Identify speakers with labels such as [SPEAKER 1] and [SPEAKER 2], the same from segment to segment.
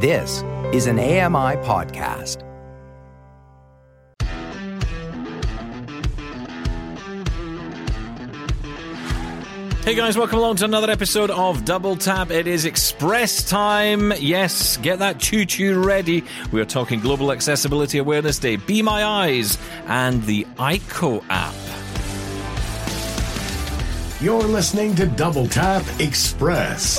[SPEAKER 1] This is an AMI podcast.
[SPEAKER 2] Hey guys, welcome along to another episode of Double Tap. It is express time. Yes, get that choo choo ready. We are talking Global Accessibility Awareness Day, Be My Eyes, and the Aiko app.
[SPEAKER 3] You're listening to Double Tap Express,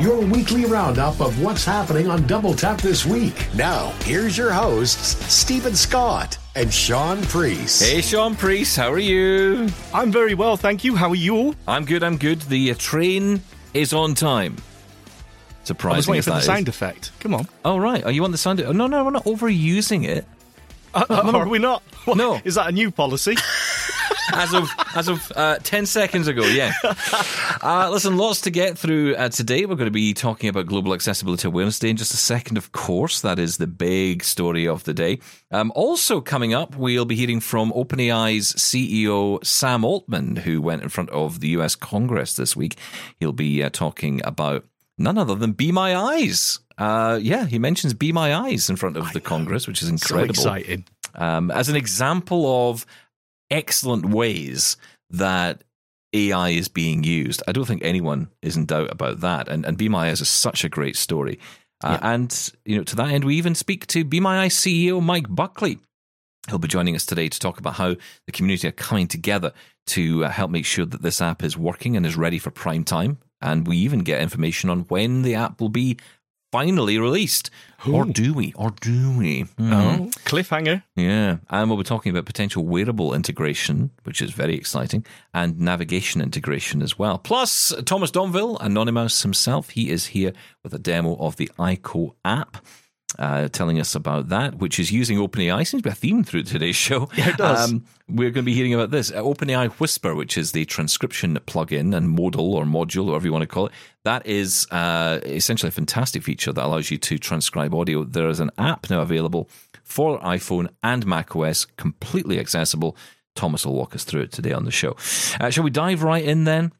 [SPEAKER 3] your weekly roundup of what's happening on Double Tap this week. Now, here's your hosts, Steven Scott and Shaun Preece.
[SPEAKER 2] Hey Shaun Preece, how are you?
[SPEAKER 4] I'm very well, thank you. How are you?
[SPEAKER 2] I'm good, I'm good. The uh, train is on time. Surprising.
[SPEAKER 4] I was waiting
[SPEAKER 2] as
[SPEAKER 4] for the
[SPEAKER 2] that is.
[SPEAKER 4] sound effect. Come on.
[SPEAKER 2] Oh, right. Are you on the sound? Oh, no, no, we're not overusing it.
[SPEAKER 4] Uh, are we not? What,
[SPEAKER 2] No.
[SPEAKER 4] Is that a new policy?
[SPEAKER 2] as of as of uh, 10 seconds ago yeah. Uh, listen lots to get through uh, today. We're going to be talking about global accessibility awareness day in just a second of course that is the big story of the day. Um, also coming up we'll be hearing from openai's ceo sam altman who went in front of the us congress this week. He'll be uh, talking about none other than be my eyes. Uh, yeah he mentions be my eyes in front of the congress which is
[SPEAKER 4] so
[SPEAKER 2] incredible.
[SPEAKER 4] exciting.
[SPEAKER 2] um, as an example of excellent ways that AI is being used. I don't think anyone is in doubt about that. And, and Be My Eyes is such a great story. Uh, And you know, to that end, we even speak to Be My Eyes CEO Mike Buckley. He'll be joining us today to talk about how the community are coming together to uh, help make sure that this app is working and is ready for prime time. And we even get information on when the app will be finally released. Or do we? Or do we? Hmm.
[SPEAKER 4] Oh, cliffhanger.
[SPEAKER 2] Yeah, and we'll be talking about potential wearable integration, which is very exciting, and navigation integration as well. Plus, Thomas Domville, AnonyMouse himself, he is here with a demo of the Aiko app. Uh, telling us about that, which is using OpenAI. Seems to be a theme through today's show.
[SPEAKER 4] Yeah, it does.
[SPEAKER 2] Um, we're going to be hearing about this. Uh, OpenAI Whisper, which is the transcription plugin and modal or module, whatever you want to call it. That is uh, essentially a fantastic feature that allows you to transcribe audio. There is an app now available for iPhone and macOS, completely accessible. Thomas will walk us through it today on the show. Uh, shall we dive right in then?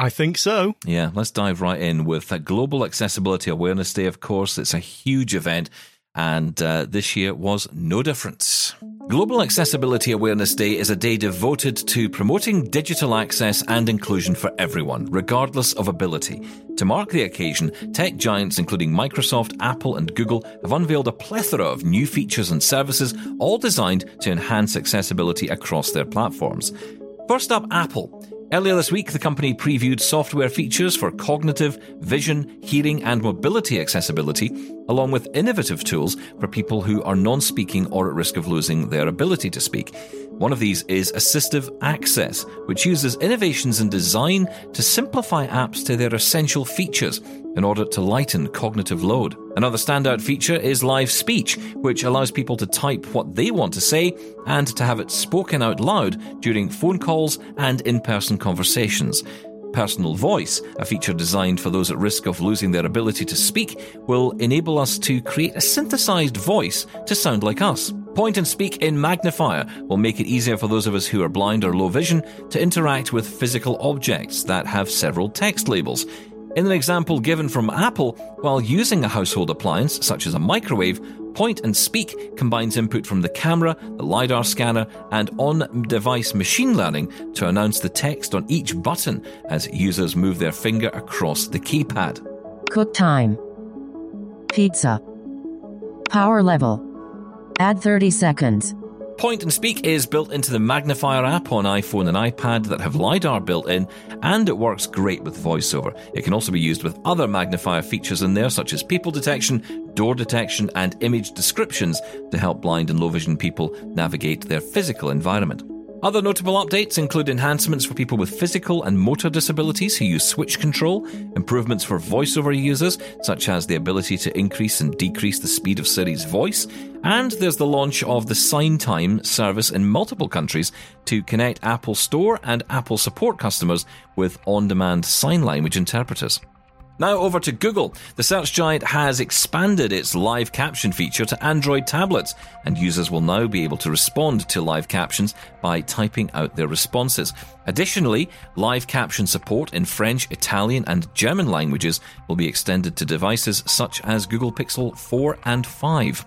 [SPEAKER 4] I think so.
[SPEAKER 2] Yeah, let's dive right in with Global Accessibility Awareness Day, of course. It's a huge event, and uh, this year was no different. Global Accessibility Awareness Day is a day devoted to promoting digital access and inclusion for everyone, regardless of ability. To mark the occasion, tech giants including Microsoft, Apple, and Google have unveiled a plethora of new features and services, all designed to enhance accessibility across their platforms. First up, Apple. Earlier this week, the company previewed software features for cognitive, vision, hearing, and mobility accessibility, along with innovative tools for people who are non speaking or at risk of losing their ability to speak. One of these is Assistive Access, which uses innovations in design to simplify apps to their essential features in order to lighten cognitive load. Another standout feature is live speech, which allows people to type what they want to say and to have it spoken out loud during phone calls and in person conversations. Personal Voice, a feature designed for those at risk of losing their ability to speak, will enable us to create a synthesized voice to sound like us. Point and Speak in Magnifier will make it easier for those of us who are blind or low vision to interact with physical objects that have several text labels. In an example given from Apple, while using a household appliance such as a microwave, Point and Speak combines input from the camera, the LiDAR scanner, and on device machine learning to announce the text on each button as users move their finger across the keypad.
[SPEAKER 5] Cook time. Pizza. Power level. Add 30 seconds.
[SPEAKER 2] Point and Speak is built into the Magnifier app on iPhone and iPad that have LiDAR built in, and it works great with voiceover. It can also be used with other magnifier features in there, such as people detection, door detection, and image descriptions to help blind and low vision people navigate their physical environment. Other notable updates include enhancements for people with physical and motor disabilities who use switch control, improvements for voiceover users, such as the ability to increase and decrease the speed of Siri's voice, and there's the launch of the Sign Time service in multiple countries to connect Apple Store and Apple Support customers with on demand sign language interpreters. Now over to Google. The search giant has expanded its live caption feature to Android tablets, and users will now be able to respond to live captions by typing out their responses. Additionally, live caption support in French, Italian, and German languages will be extended to devices such as Google Pixel 4 and 5.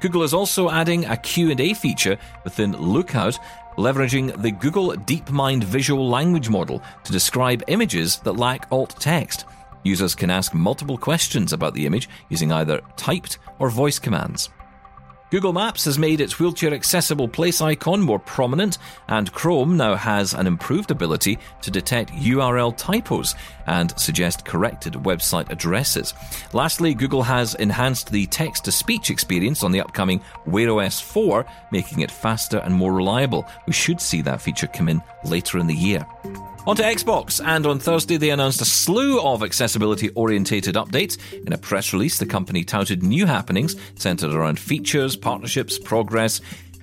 [SPEAKER 2] Google is also adding a Q&A feature within Lookout leveraging the Google DeepMind visual language model to describe images that lack alt text. Users can ask multiple questions about the image using either typed or voice commands. Google Maps has made its wheelchair accessible place icon more prominent, and Chrome now has an improved ability to detect URL typos and suggest corrected website addresses. Lastly, Google has enhanced the text to speech experience on the upcoming Wear OS 4, making it faster and more reliable. We should see that feature come in later in the year. On to Xbox, and on Thursday they announced a slew of accessibility orientated updates. In a press release, the company touted new happenings centered around features, partnerships, progress,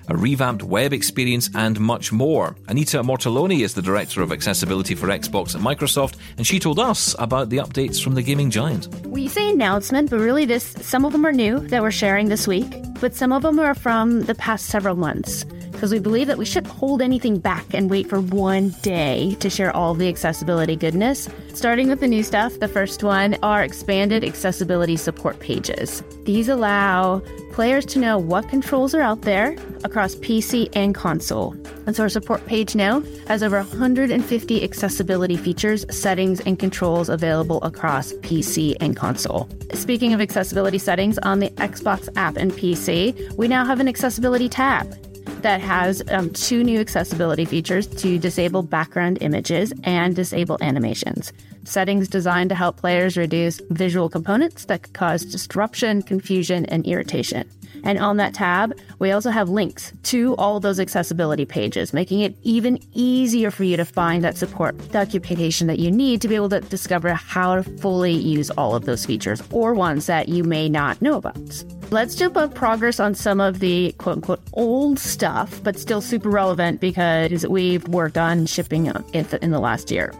[SPEAKER 2] a revamped web experience, and much more. Anita Mortaloni is the director of accessibility for Xbox at Microsoft, and she told us about the updates from the gaming giant.
[SPEAKER 6] We say announcement, but really this some of them are new that we're sharing this week, but some of them are from the past several months because we believe that we shouldn't hold anything back and wait for one day to share all the accessibility goodness. Starting with the new stuff, the first one are expanded accessibility support pages. These allow players to know what controls are out there across PC and console. And so our support page now has over 150 accessibility features, settings, and controls available across PC and console. Speaking of accessibility settings on the Xbox app and PC, we now have an accessibility tab that has um, two new accessibility features to disable background images and disable animations. Settings designed to help players reduce visual components that could cause disruption, confusion, and irritation. And on that tab, we also have links to all those accessibility pages, making it even easier for you to find that support documentation that you need to be able to discover how to fully use all of those features or ones that you may not know about. Let's jump up progress on some of the quote unquote old stuff, but still super relevant because we've worked on shipping in the last year.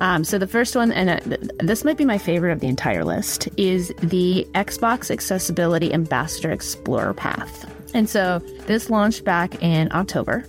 [SPEAKER 6] Um, so the first one, and uh, this might be my favorite of the entire list, is the Xbox Accessibility Ambassador Explorer Path. And so this launched back in October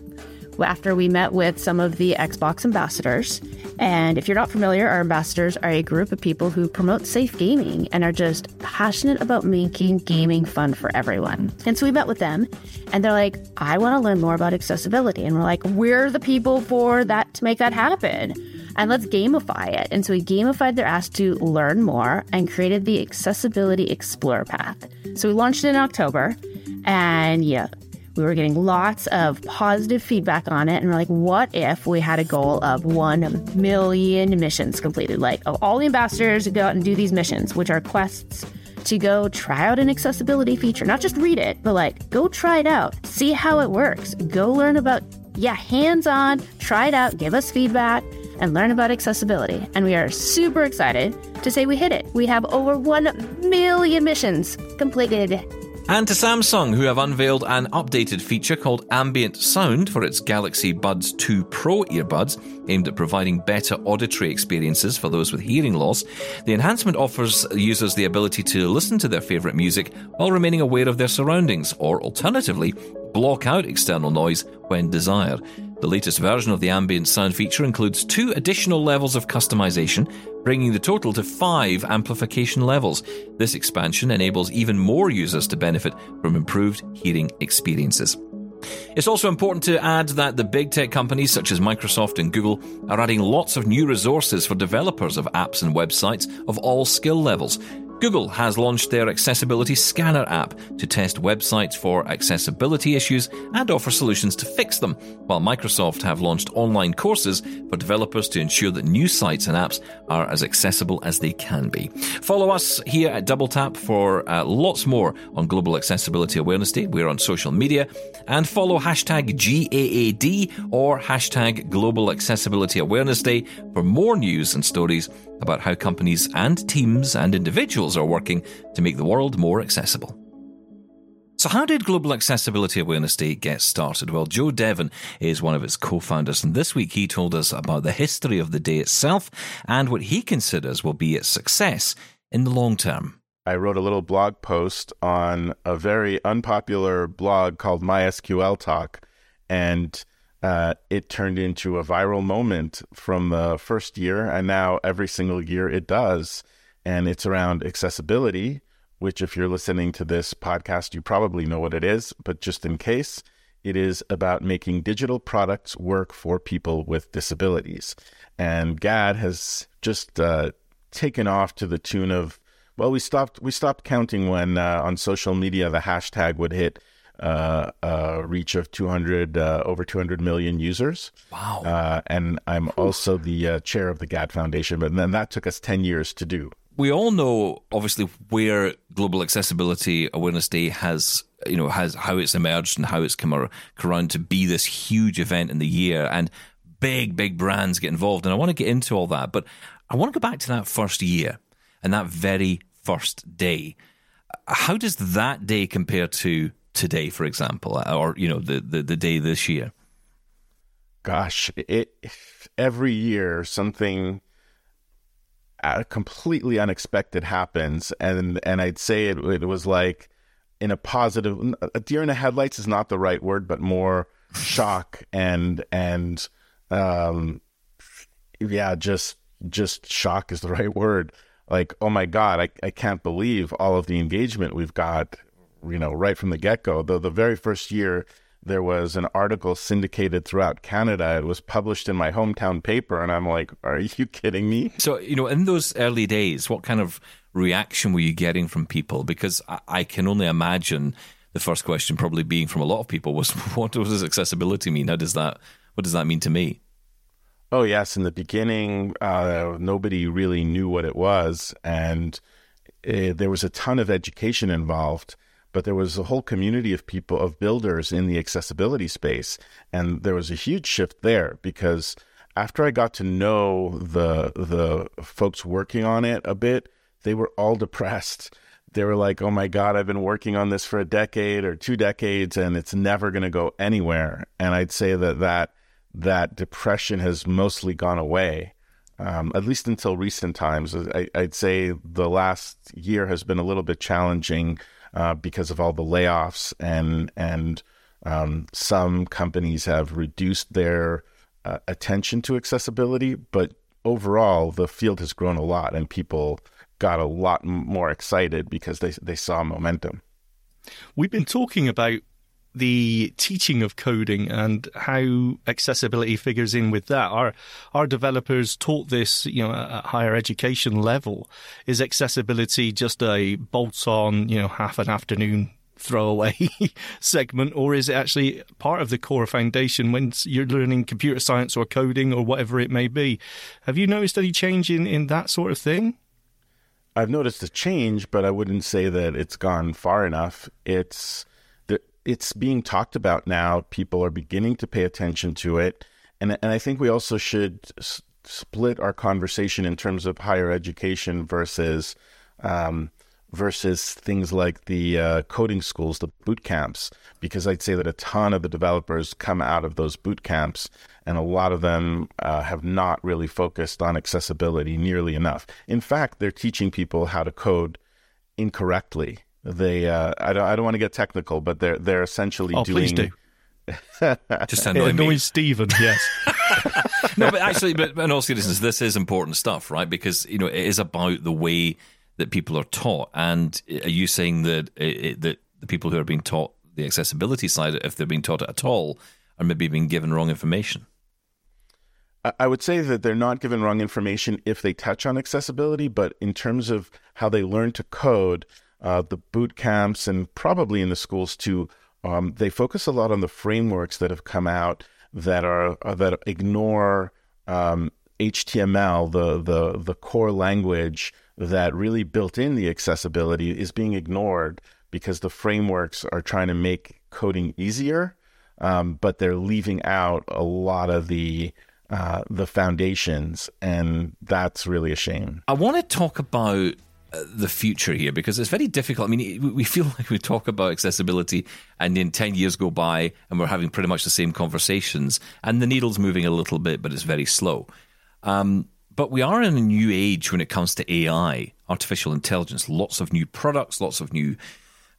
[SPEAKER 6] after we met with some of the Xbox ambassadors. And if you're not familiar, our ambassadors are a group of people who promote safe gaming and are just passionate about making gaming fun for everyone. And so we met with them and they're like, I want to learn more about accessibility. And we're like, we're the people for that to make that happen and let's gamify it. And so we gamified their ask to learn more and created the Accessibility Explorer Path. So we launched it in October, and yeah, we were getting lots of positive feedback on it. And we're like, what if we had a goal of 1 million missions completed? Like, oh, all the ambassadors go out and do these missions, which are quests to go try out an accessibility feature. Not just read it, but like, go try it out, see how it works, go learn about, yeah, hands on, try it out, give us feedback and learn about accessibility. And we are super excited to say we hit it. We have over 1 million missions completed.
[SPEAKER 2] And to Samsung, who have unveiled an updated feature called Ambient Sound for its Galaxy Buds 2 Pro earbuds, aimed at providing better auditory experiences for those with hearing loss. The enhancement offers users the ability to listen to their favourite music while remaining aware of their surroundings, or alternatively, block out external noise when desired. The latest version of the ambient sound feature includes two additional levels of customization, bringing the total to five amplification levels. This expansion enables even more users to benefit from improved hearing experiences. It's also important to add that the big tech companies such as Microsoft and Google are adding lots of new resources for developers of apps and websites of all skill levels. Google has launched their Accessibility Scanner app to test websites for accessibility issues and offer solutions to fix them, while Microsoft have launched online courses for developers to ensure that new sites and apps are as accessible as they can be. Follow us here at Double Tap for uh, lots more on Global Accessibility Awareness Day. We're on social media and follow hashtag GAAD or hashtag Global Accessibility Awareness Day for more news and stories about how companies and teams and individuals are working to make the world more accessible. So, how did Global Accessibility Awareness Day get started? Well, Joe Devon is one of its co founders, and this week he told us about the history of the day itself and what he considers will be its success in the long term.
[SPEAKER 7] I wrote a little blog post on a very unpopular blog called MySQL Talk, and uh, it turned into a viral moment from the first year, and now every single year it does. And it's around accessibility, which, if you're listening to this podcast, you probably know what it is, but just in case, it is about making digital products work for people with disabilities. And GAAD has just uh, taken off to the tune of well, we stopped we stopped counting when uh, on social media the hashtag would hit uh, a reach of 200 uh, over 200 million users.
[SPEAKER 2] Wow!
[SPEAKER 7] Uh, and I'm also the uh, chair of the GAAD Foundation, but then that took us 10 years to do.
[SPEAKER 2] We all know, obviously, where Global Accessibility Awareness Day has, you know, has how it's emerged and how it's come around to be this huge event in the year, and big, big brands get involved. And I want to get into all that, but I want to go back to that first year and that very first day. How does that day compare to today, for example, or you know the the, the day this year?
[SPEAKER 7] Gosh, it every year something completely unexpected happens, and and I'd say it, it was like in a positive. A deer in the headlights is not the right word, but more shock and and um, yeah, just just shock is the right word like, oh my God, I, I can't believe all of the engagement we've got, you know, right from the get go. Though the very first year, there was an article syndicated throughout Canada. It was published in my hometown paper. And I'm like, are you kidding me?
[SPEAKER 2] So, you know, in those early days, what kind of reaction were you getting from people? Because I, I can only imagine the first question probably being from a lot of people was, what does accessibility mean? How does that, what does that mean to me?
[SPEAKER 7] Oh yes, in the beginning, uh, nobody really knew what it was, and uh, there was a ton of education involved. But there was a whole community of people, of builders in the accessibility space, and there was a huge shift there because after I got to know the the folks working on it a bit, they were all depressed. They were like, "Oh my god, I've been working on this for a decade or two decades, and it's never going to go anywhere." And I'd say that that that depression has mostly gone away, um, at least until recent times. I, would say the last year has been a little bit challenging uh, because of all the layoffs and and um, some companies have reduced their uh, attention to accessibility, but overall the field has grown a lot and people got a lot more excited because they they saw momentum.
[SPEAKER 4] We've been talking about the teaching of coding and how accessibility figures in with that. Are our developers taught this, you know, at higher education level? Is accessibility just a bolt-on, you know, half an afternoon throwaway segment, or is it actually part of the core foundation when you're learning computer science or coding or whatever it may be? Have you noticed any change in, in that sort of thing?
[SPEAKER 7] I've noticed a change, but I wouldn't say that it's gone far enough. It's it's being talked about now. People are beginning to pay attention to it, and and I think we also should s- split our conversation in terms of higher education versus um, versus things like the uh, coding schools, the boot camps, because I'd say that a ton of the developers come out of those boot camps, and a lot of them uh, have not really focused on accessibility nearly enough. In fact, they're teaching people how to code incorrectly they uh, I don't I don't want to get technical, but they're they're essentially
[SPEAKER 4] oh,
[SPEAKER 7] doing.
[SPEAKER 4] Please do.
[SPEAKER 2] Just annoy
[SPEAKER 4] annoying
[SPEAKER 2] me.
[SPEAKER 4] Steven, yes.
[SPEAKER 2] no, but actually, but in all seriousness, this is important stuff, right? Because you know it is about the way that people are taught. And uh, are you saying that it, that the people who are being taught the accessibility side, if they're being taught it at all, are maybe being given wrong information?
[SPEAKER 7] I would say that they're not given wrong information if they touch on accessibility, but in terms of how they learn to code, uh, the boot camps, and probably in the schools too, um, they focus a lot on the frameworks that have come out that are uh, that ignore um, HTML, the the the core language that really built in the accessibility is being ignored because the frameworks are trying to make coding easier, um, but they're leaving out a lot of the uh, the foundations, and that's really a shame.
[SPEAKER 2] I want to talk about the future here because it's very difficult. I mean, we feel like we talk about accessibility and then 10 years go by and we're having pretty much the same conversations and the needle's moving a little bit, but it's very slow. Um, but we are in a new age when it comes to AI, artificial intelligence, lots of new products, lots of new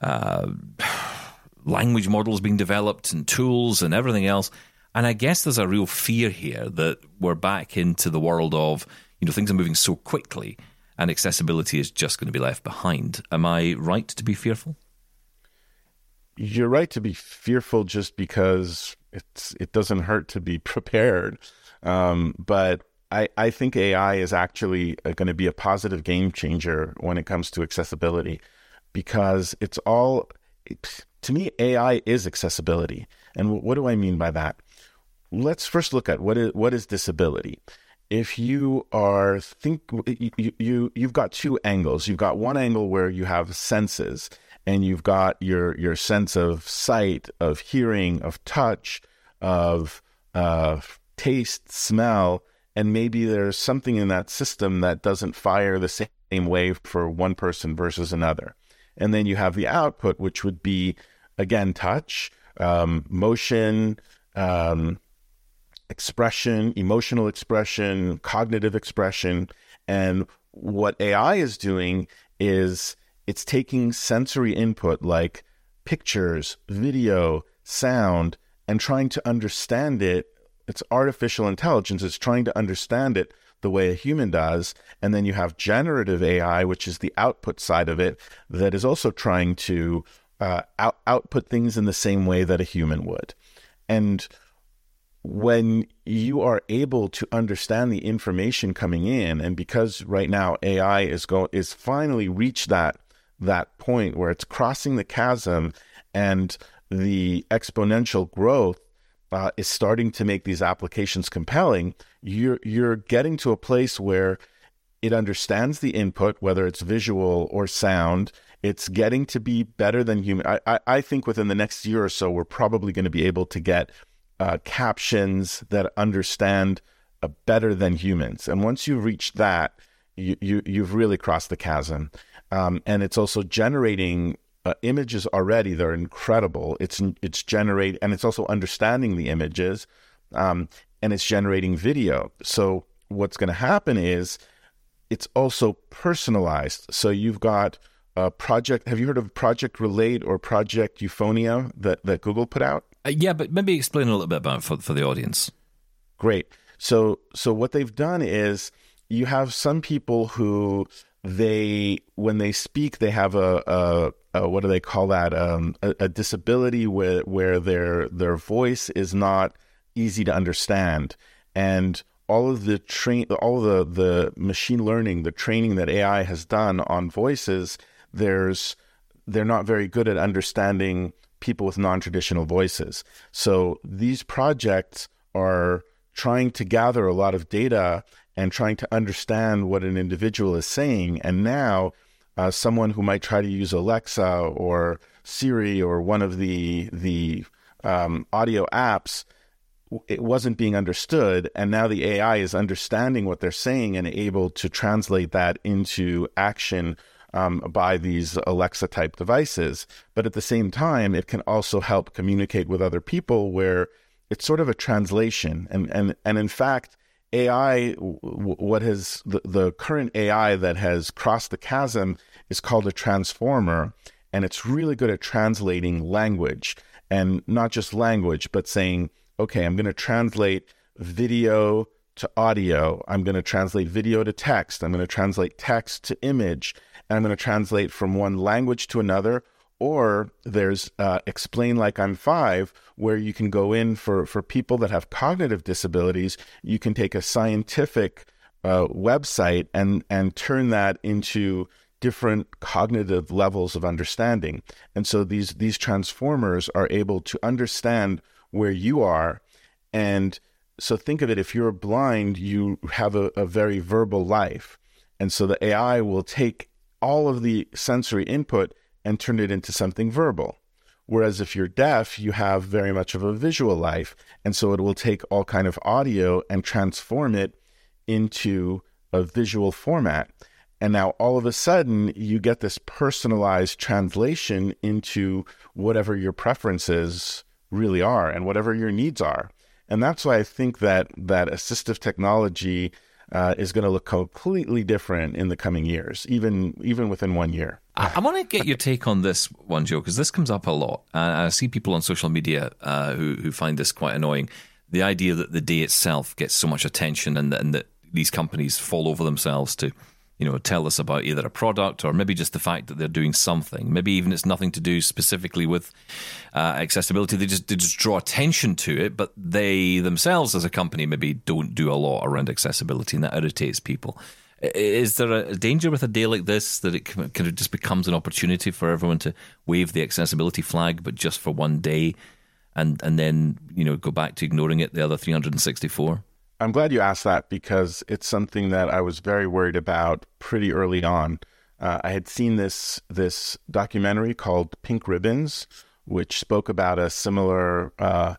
[SPEAKER 2] uh, language models being developed and tools and everything else. And I guess there's a real fear here that we're back into the world of, you know, things are moving so quickly and accessibility is just going to be left behind. Am I right to be fearful?
[SPEAKER 7] You're right to be fearful just because it's it doesn't hurt to be prepared. Um, but I, I think AI is actually uh, going to be a positive game changer when it comes to accessibility because it's all, to me, AI is accessibility. And what do I mean by that? Let's first look at what is, what is disability if you are think you, you you've got two angles. You've got one angle where you have senses and you've got your your sense of sight of hearing of touch of uh, taste smell and maybe there's something in that system that doesn't fire the same way for one person versus another. And then you have the output which would be again touch um, motion um, expression, emotional expression, cognitive expression. And what AI is doing is it's taking sensory input like pictures, video, sound, and trying to understand it. It's artificial intelligence. It's trying to understand it the way a human does. And then you have generative AI, which is the output side of it, that is also trying to uh, out- output things in the same way that a human would. And when you are able to understand the information coming in and because right now AI is going is finally reached that that point where it's crossing the chasm and the exponential growth uh, is starting to make these applications compelling you're you're getting to a place where it understands the input whether it's visual or sound. It's getting to be better than human I, I, I think within the next year or so we're probably going to be able to get uh, captions that understand uh, better than humans. And once you reach that, you, you you've really crossed the chasm. Um, and it's also generating uh, images already. They're incredible. It's it's generate and it's also understanding the images, um, and it's generating video. So what's going to happen is it's also personalized. So you've got a project. Have you heard of Project Relate or Project Euphonia that that Google put out?
[SPEAKER 2] Uh, yeah, but maybe explain a little bit about for, for the audience.
[SPEAKER 7] Great. So, so what they've done is you have some people who they, when they speak, they have a, a, a what do they call that? Um, a, a disability where where their their voice is not easy to understand, and all of the train, all the the machine learning, the training that AI has done on voices, there's they're not very good at understanding people with non traditional voices. So these projects are trying to gather a lot of data and trying to understand what an individual is saying. And now, uh, someone who might try to use Alexa or Siri or one of the the um, audio apps, it wasn't being understood, and now the AI is understanding what they're saying and able to translate that into action um, by these Alexa type devices. But at the same time, it can also help communicate with other people where it's sort of a translation. And, and, and in fact, AI, what has the, the current AI that has crossed the chasm is called a transformer. And it's really good at translating language and not just language, but saying, okay, I'm going to translate video to audio. I'm going to translate video to text. I'm going to translate text to image and I'm going to translate from one language to another. Or there's uh, Explain Like I'm Five, where you can go in for, for people that have cognitive disabilities. You can take a scientific uh, website and, and turn that into different cognitive levels of understanding. And so these, these transformers are able to understand where you are. And so think of it if you're blind, you have a, a very verbal life. And so the AI will take all of the sensory input and turn it into something verbal. Whereas if you're deaf, you have very much of a visual life. And so it will take all kind of audio and transform it into a visual format. And now all of a sudden, you get this personalized translation into whatever your preferences really are and whatever your needs are. And that's why I think that that assistive technology uh, is going to look completely different in the coming years, even even within one year.
[SPEAKER 2] I, I want to get your take on this one, Joe, because this comes up a lot. Uh, I see people on social media uh, who who find this quite annoying. The idea that the day itself gets so much attention and, and that these companies fall over themselves to you know, tell us about either a product or maybe just the fact that they're doing something. Maybe even it's nothing to do specifically with uh, accessibility. They just they just draw attention to it, but they themselves as a company maybe don't do a lot around accessibility, and that irritates people. Is there a danger with a day like this that it kind of just becomes an opportunity for everyone to wave the accessibility flag, but just for one day, and and then you know go back to ignoring it the other 364?
[SPEAKER 7] I'm glad you asked that because it's something that I was very worried about pretty early on. Uh, I had seen this this documentary called Pink Ribbons, which spoke about a similar uh,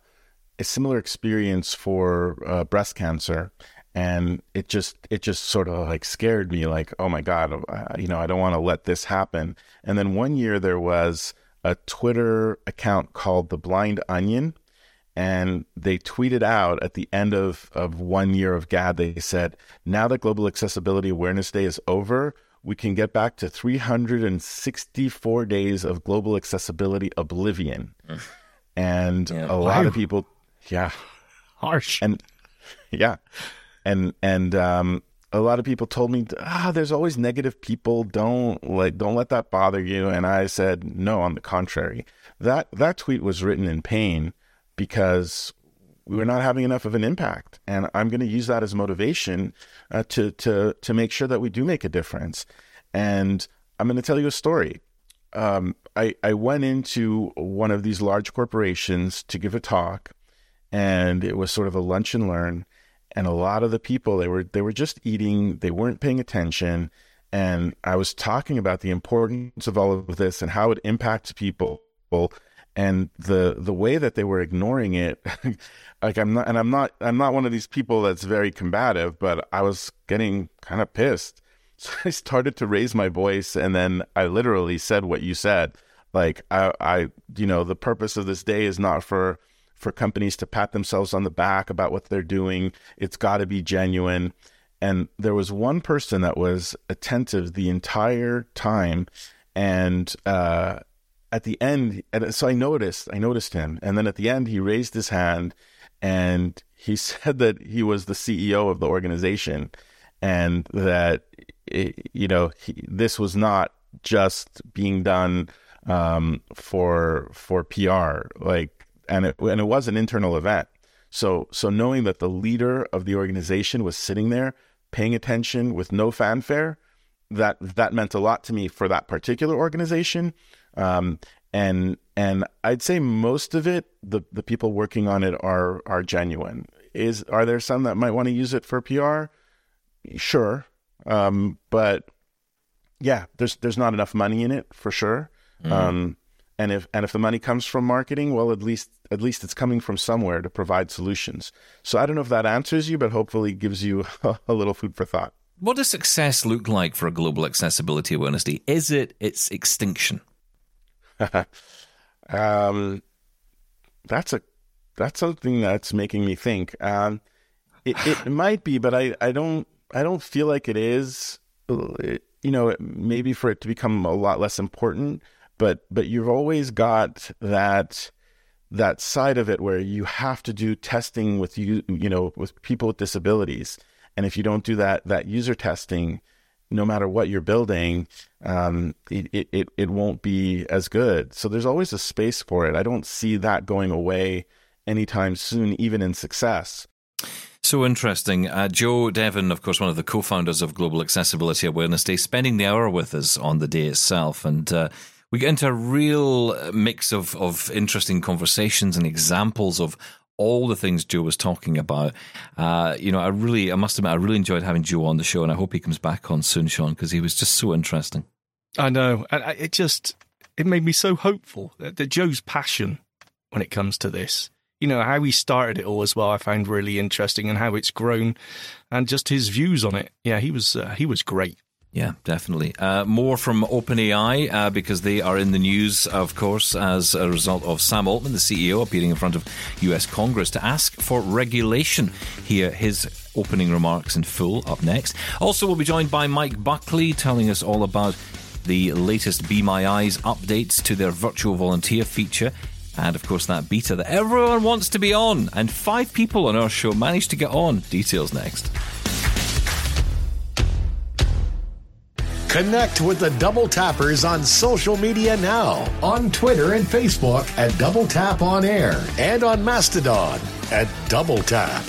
[SPEAKER 7] a similar experience for uh, breast cancer, and it just it just sort of like scared me, like oh my god, uh, you know I don't want to let this happen. And then one year there was a Twitter account called the Blind Onion, and they tweeted out at the end of, of one year of GAAD, they said, now that Global Accessibility Awareness Day is over, we can get back to 364 days of global accessibility oblivion. And yeah. a lot wow. of people, yeah.
[SPEAKER 4] Harsh.
[SPEAKER 7] And yeah. And, and, um, a lot of people told me, ah, there's always negative people. Don't like, don't let that bother you. And I said, no, on the contrary, that, that tweet was written in pain because we were not having enough of an impact. And I'm going to use that as motivation uh, to to to make sure that we do make a difference. And I'm going to tell you a story. Um, I I went into one of these large corporations to give a talk, and it was sort of a lunch and learn. And a lot of the people they were they were just eating, they weren't paying attention. And I was talking about the importance of all of this and how it impacts people and the the way that they were ignoring it like i'm not and i'm not i'm not one of these people that's very combative but i was getting kind of pissed. So i started to raise my voice and then i literally said what you said. Like i i you know the purpose of this day is not for for companies to pat themselves on the back about what they're doing. It's got to be genuine. And there was one person that was attentive the entire time and uh at the end, so I noticed, I noticed him, and then at the end, he raised his hand, and he said that he was the CEO of the organization, and that it, you know he, this was not just being done um, for for PR, like, and it and it was an internal event. So so knowing that the leader of the organization was sitting there paying attention with no fanfare, that that meant a lot to me for that particular organization. Um, and and I'd say most of it, the the people working on it are are genuine. Is are there some that might want to use it for PR? Sure, um, but yeah, there's there's not enough money in it for sure. Mm. Um, and if and if the money comes from marketing, well, at least at least it's coming from somewhere to provide solutions. So I don't know if that answers you, but hopefully gives you a little food for thought.
[SPEAKER 2] What does success look like for a global accessibility awareness day? Is it its extinction?
[SPEAKER 7] um, that's a that's something that's making me think. Um, it, it might be, but I, I don't I don't feel like it is. It, you know, maybe for it to become a lot less important, but but you've always got that that side of it where you have to do testing with you you know with people with disabilities, and if you don't do that that user testing, no matter what you're building, um, it, it, it won't be as good. So there's always a space for it. I don't see that going away anytime soon, even in success.
[SPEAKER 2] So interesting. Uh, Joe Devon, of course, one of the co founders of Global Accessibility Awareness Day, spending the hour with us on the day itself. And uh, we get into a real mix of, of interesting conversations and examples of all the things Joe was talking about. Uh, you know, I really, I must admit, I really enjoyed having Joe on the show, and I hope he comes back on soon, Shaun, because he was just so interesting.
[SPEAKER 4] I know, and it just it made me so hopeful that, that Joe's passion when it comes to this. You know how he started it all as well. I found really interesting, and how it's grown, and just his views on it. Yeah, he was uh, he was great.
[SPEAKER 2] Yeah, definitely. Uh, more from OpenAI uh, because they are in the news, of course, as a result of Sam Altman, the CEO, appearing in front of US Congress to ask for regulation. Here, his opening remarks in full up next. Also, we'll be joined by Mike Buckley telling us all about the latest Be My Eyes updates to their virtual volunteer feature. And of course, that beta that everyone wants to be on. And five people on our show managed to get on. Details next.
[SPEAKER 3] Connect with the Double Tappers on social media now on Twitter and Facebook at Double Tap On Air and on Mastodon at Double Tap.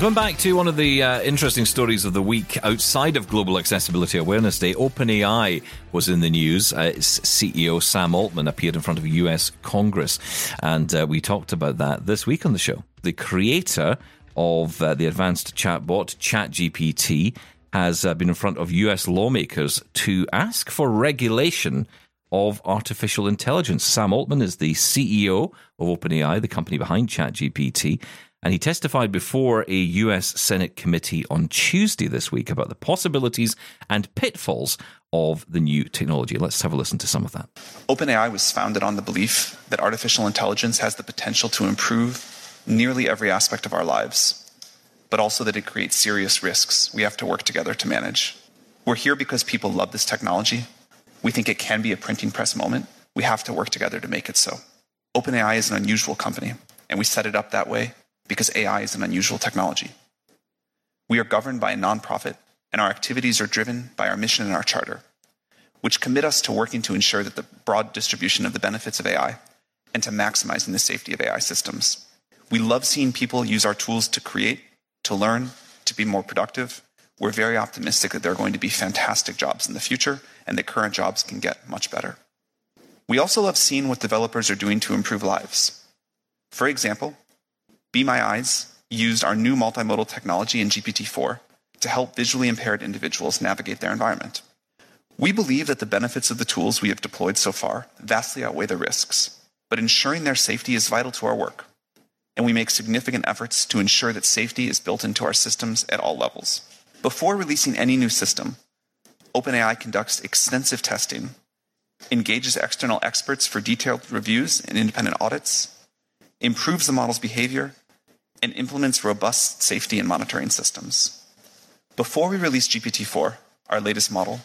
[SPEAKER 2] Going back to one of the uh, interesting stories of the week outside of Global Accessibility Awareness Day, OpenAI was in the news. Uh, its CEO Sam Altman appeared in front of US Congress, and uh, we talked about that this week on the show. The creator of uh, the advanced chatbot ChatGPT has uh, been in front of US lawmakers to ask for regulation of artificial intelligence. Sam Altman is the CEO of OpenAI, the company behind ChatGPT, and he testified before a US Senate committee on Tuesday this week about the possibilities and pitfalls of the new technology. Let's have a listen to some of that.
[SPEAKER 8] OpenAI was founded on the belief that artificial intelligence has the potential to improve nearly every aspect of our lives but also that it creates serious risks we have to work together to manage. We're here because people love this technology. We think it can be a printing press moment. We have to work together to make it so. OpenAI is an unusual company, and we set it up that way because AI is an unusual technology. We are governed by a nonprofit, and our activities are driven by our mission and our charter, which commit us to working to ensure that the broad distribution of the benefits of AI and to maximizing the safety of AI systems. We love seeing people use our tools to create to learn, to be more productive. We're very optimistic that there are going to be fantastic jobs in the future and that current jobs can get much better. We also love seeing what developers are doing to improve lives. For example, Be My Eyes used our new multimodal technology in GPT 4 to help visually impaired individuals navigate their environment. We believe that the benefits of the tools we have deployed so far vastly outweigh the risks, but ensuring their safety is vital to our work and we make significant efforts to ensure that safety is built into our systems at all levels. Before releasing any new system, OpenAI conducts extensive testing, engages external experts for detailed reviews and independent audits, improves the model's behavior, and implements robust safety and monitoring systems. Before we released GPT 4, our latest model,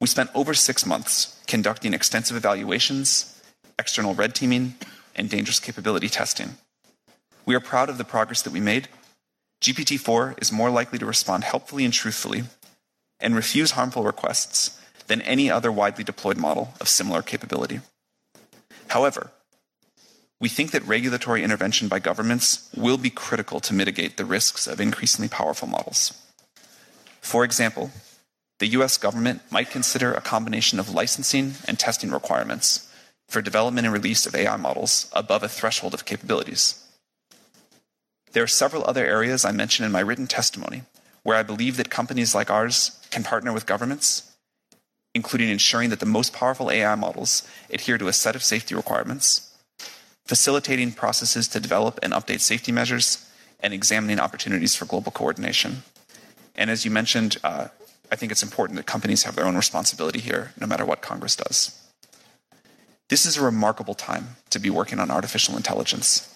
[SPEAKER 8] we spent over six months conducting extensive evaluations, external red teaming, and dangerous capability testing. We are proud of the progress that we made. GPT 4 is more likely to respond helpfully and truthfully and refuse harmful requests than any other widely deployed model of similar capability. However, we think that regulatory intervention by governments will be critical to mitigate the risks of increasingly powerful models. For example, the US government might consider a combination of licensing and testing requirements for development and release of AI models above a threshold of capabilities. There are several other areas I mentioned in my written testimony where I believe that companies like ours can partner with governments, including ensuring that the most powerful AI models adhere to a set of safety requirements, facilitating processes to develop and update safety measures, and examining opportunities for global coordination. And as you mentioned, uh, I think it's important that companies have their own responsibility here, no matter what Congress does. This is a remarkable time to be working on artificial intelligence.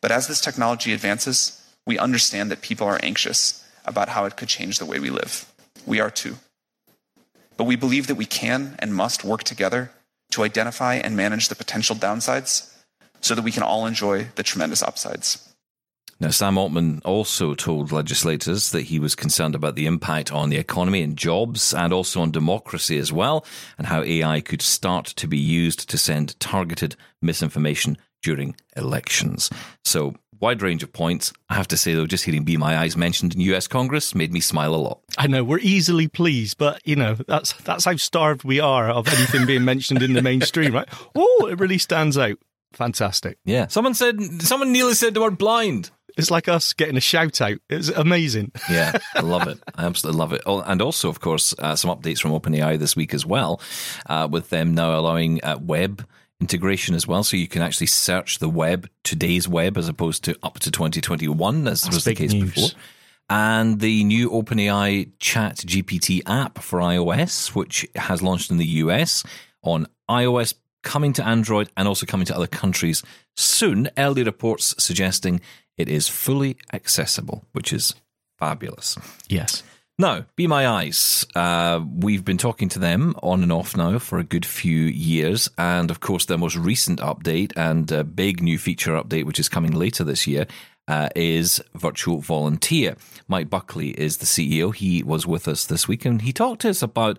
[SPEAKER 8] But as this technology advances, we understand that people are anxious about how it could change the way we live. We are too. But we believe that we can and must work together to identify and manage the potential downsides so that we can all enjoy the tremendous upsides.
[SPEAKER 2] Now, Sam Altman also told legislators that he was concerned about the impact on the economy and jobs and also on democracy as well, and how AI could start to be used to send targeted misinformation during elections. So, wide range of points. I have to say, though, just hearing Be My Eyes mentioned in US Congress made me smile a lot.
[SPEAKER 4] I know, we're easily pleased, but, you know, that's, that's how starved we are of anything being mentioned in the mainstream, right? Oh, it really stands out. Fantastic.
[SPEAKER 2] Yeah. Someone said, someone nearly said the word blind.
[SPEAKER 4] It's like us getting a shout out. It's amazing.
[SPEAKER 2] yeah, I love it. I absolutely love it. Oh, and also, of course, uh, some updates from OpenAI this week as well, uh, with them now allowing uh, web integration as well, so you can actually search the web, today's web, as opposed to up to 2021, as
[SPEAKER 4] That's
[SPEAKER 2] was the case
[SPEAKER 4] news.
[SPEAKER 2] before. and the new OpenAI Chat GPT app for iOS, which has launched in the US on iOS, coming to Android, and also coming to other countries soon. Early reports suggesting it is fully accessible, which is fabulous.
[SPEAKER 4] Yes.
[SPEAKER 2] Now, Be My Eyes. Uh, we've been talking to them on and off now for a good few years. And of course, their most recent update and a big new feature update, which is coming later this year, uh, is Virtual Volunteer. Mike Buckley is the CEO. He was with us this week and he talked to us about,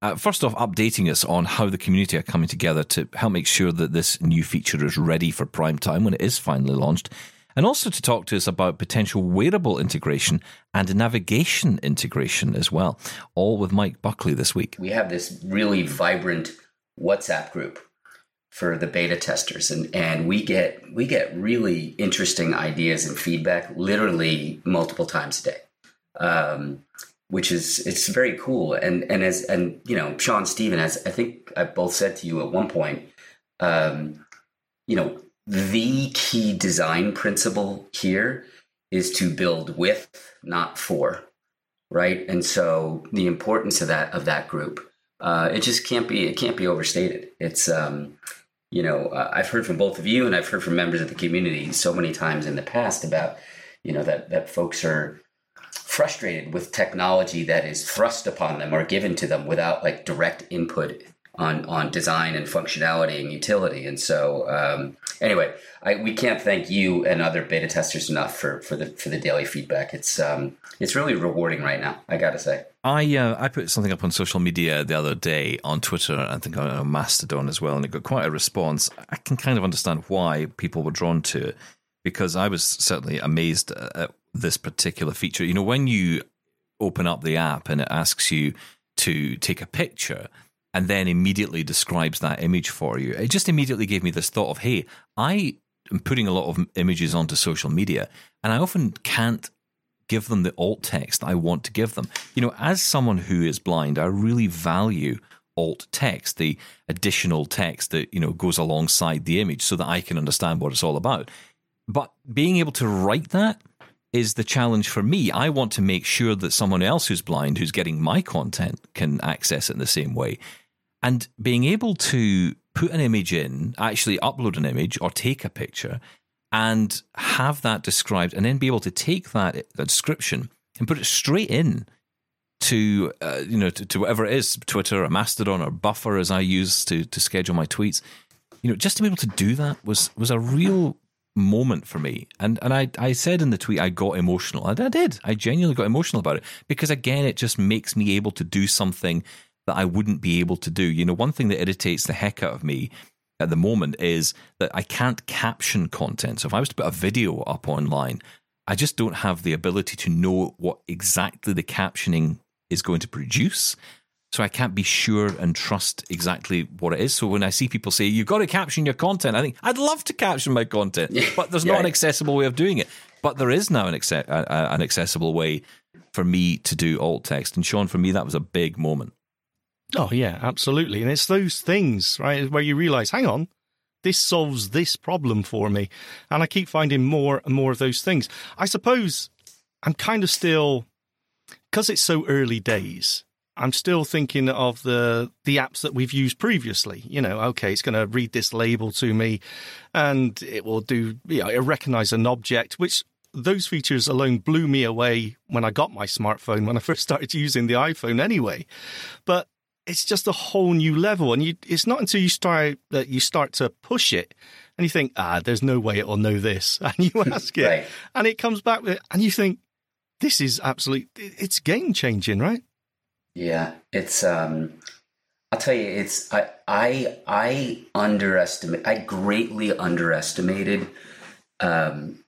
[SPEAKER 2] uh, first off, updating us on how the community are coming together to help make sure that this new feature is ready for prime time when it is finally launched and also to talk to us about potential wearable integration and navigation integration as well, all with Mike Buckley this week.
[SPEAKER 9] We have this really vibrant WhatsApp group for the beta testers and, and we get we get really interesting ideas and feedback literally multiple times a day um, which is it's very cool and and as and you know Shaun Steven as i think i both said to you at one point um, you know the key design principle here is to build with, not for, right? And so the importance of that of that group, uh, it just can't be it can't be overstated. It's um, you know uh, I've heard from both of you and I've heard from members of the community so many times in the past about you know that that folks are frustrated with technology that is thrust upon them or given to them without like direct input on on design and functionality and utility. And so, um, anyway, I, we can't thank you and other beta testers enough for for the for the daily feedback. It's um, it's really rewarding right now. I got to say.
[SPEAKER 2] I uh, I put something up on social media the other day on Twitter, I think on Mastodon as well, and it got quite a response. I can kind of understand why people were drawn to it because I was certainly amazed at this particular feature. You know, when you open up the app and it asks you to take a picture, and then immediately describes that image for you. It just immediately gave me this thought of, hey, I am putting a lot of images onto social media, and I often can't give them the alt text I want to give them. You know, as someone who is blind, I really value alt text, the additional text that, you know, goes alongside the image so that I can understand what it's all about. But being able to write that is the challenge for me. I want to make sure that someone else who's blind, who's getting my content, can access it in the same way. And being able to put an image in, actually upload an image or take a picture and have that described, and then be able to take that, that description and put it straight in to uh, you know to, to, whatever it is twitter or mastodon or buffer as i use to to schedule my tweets. You know just to be able to do that was was a real moment for me. And and i i said in the tweet i got emotional. I, I did. I genuinely got emotional about it because again it just makes me able to do something that I wouldn't be able to do. You know, one thing that irritates the heck out of me at the moment is that I can't caption content. So if I was to put a video up online, I just don't have the ability to know what exactly the captioning is going to produce. So I can't be sure and trust exactly what it is. So when I see people say you've got to caption your content, I think I'd love to caption my content, but there's not an accessible way of doing it. But there is now an, an accessible way for me to do alt text. And Shaun, for me, that was a big moment.
[SPEAKER 4] Oh, yeah, absolutely. And it's those things, right, where you realize, hang on, this solves this problem for me. And I keep finding more and more of those things. I suppose I'm kind of still, because it's so early days, I'm still thinking of the the apps that we've used previously. You know, okay, it's going to read this label to me, and it will do. You know, it recognize an object, which those features alone blew me away when I got my smartphone when I first started using the iPhone. Anyway, but it's just a whole new level. And you, it's not until you start that you start to push it and you think, ah, there's no way it'll know this. And you ask it right. and it comes back with, and you think, this is absolutely, it's game changing, right?
[SPEAKER 9] Yeah. It's, um, I'll tell you, it's, I, I, I underestimate, I greatly underestimated, um,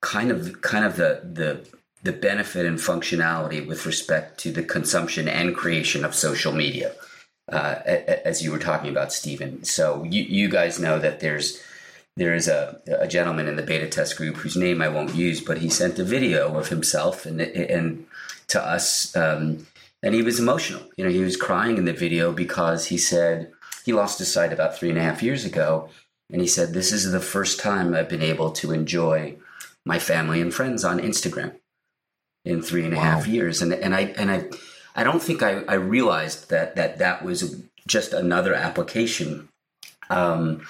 [SPEAKER 9] kind of, kind of the, the, the benefit and functionality with respect to the consumption and creation of social media, uh, as you were talking about, Steven. So you, you guys know that there's there is a, a gentleman in the beta test group whose name I won't use, but he sent a video of himself and and to us, um, and he was emotional. You know, he was crying in the video because he said he lost his sight about three and a half years ago, and he said this is the first time I've been able to enjoy my family and friends on Instagram in three and a wow. half years. And and I and I I don't think I, I realized that that that was just another application. Um,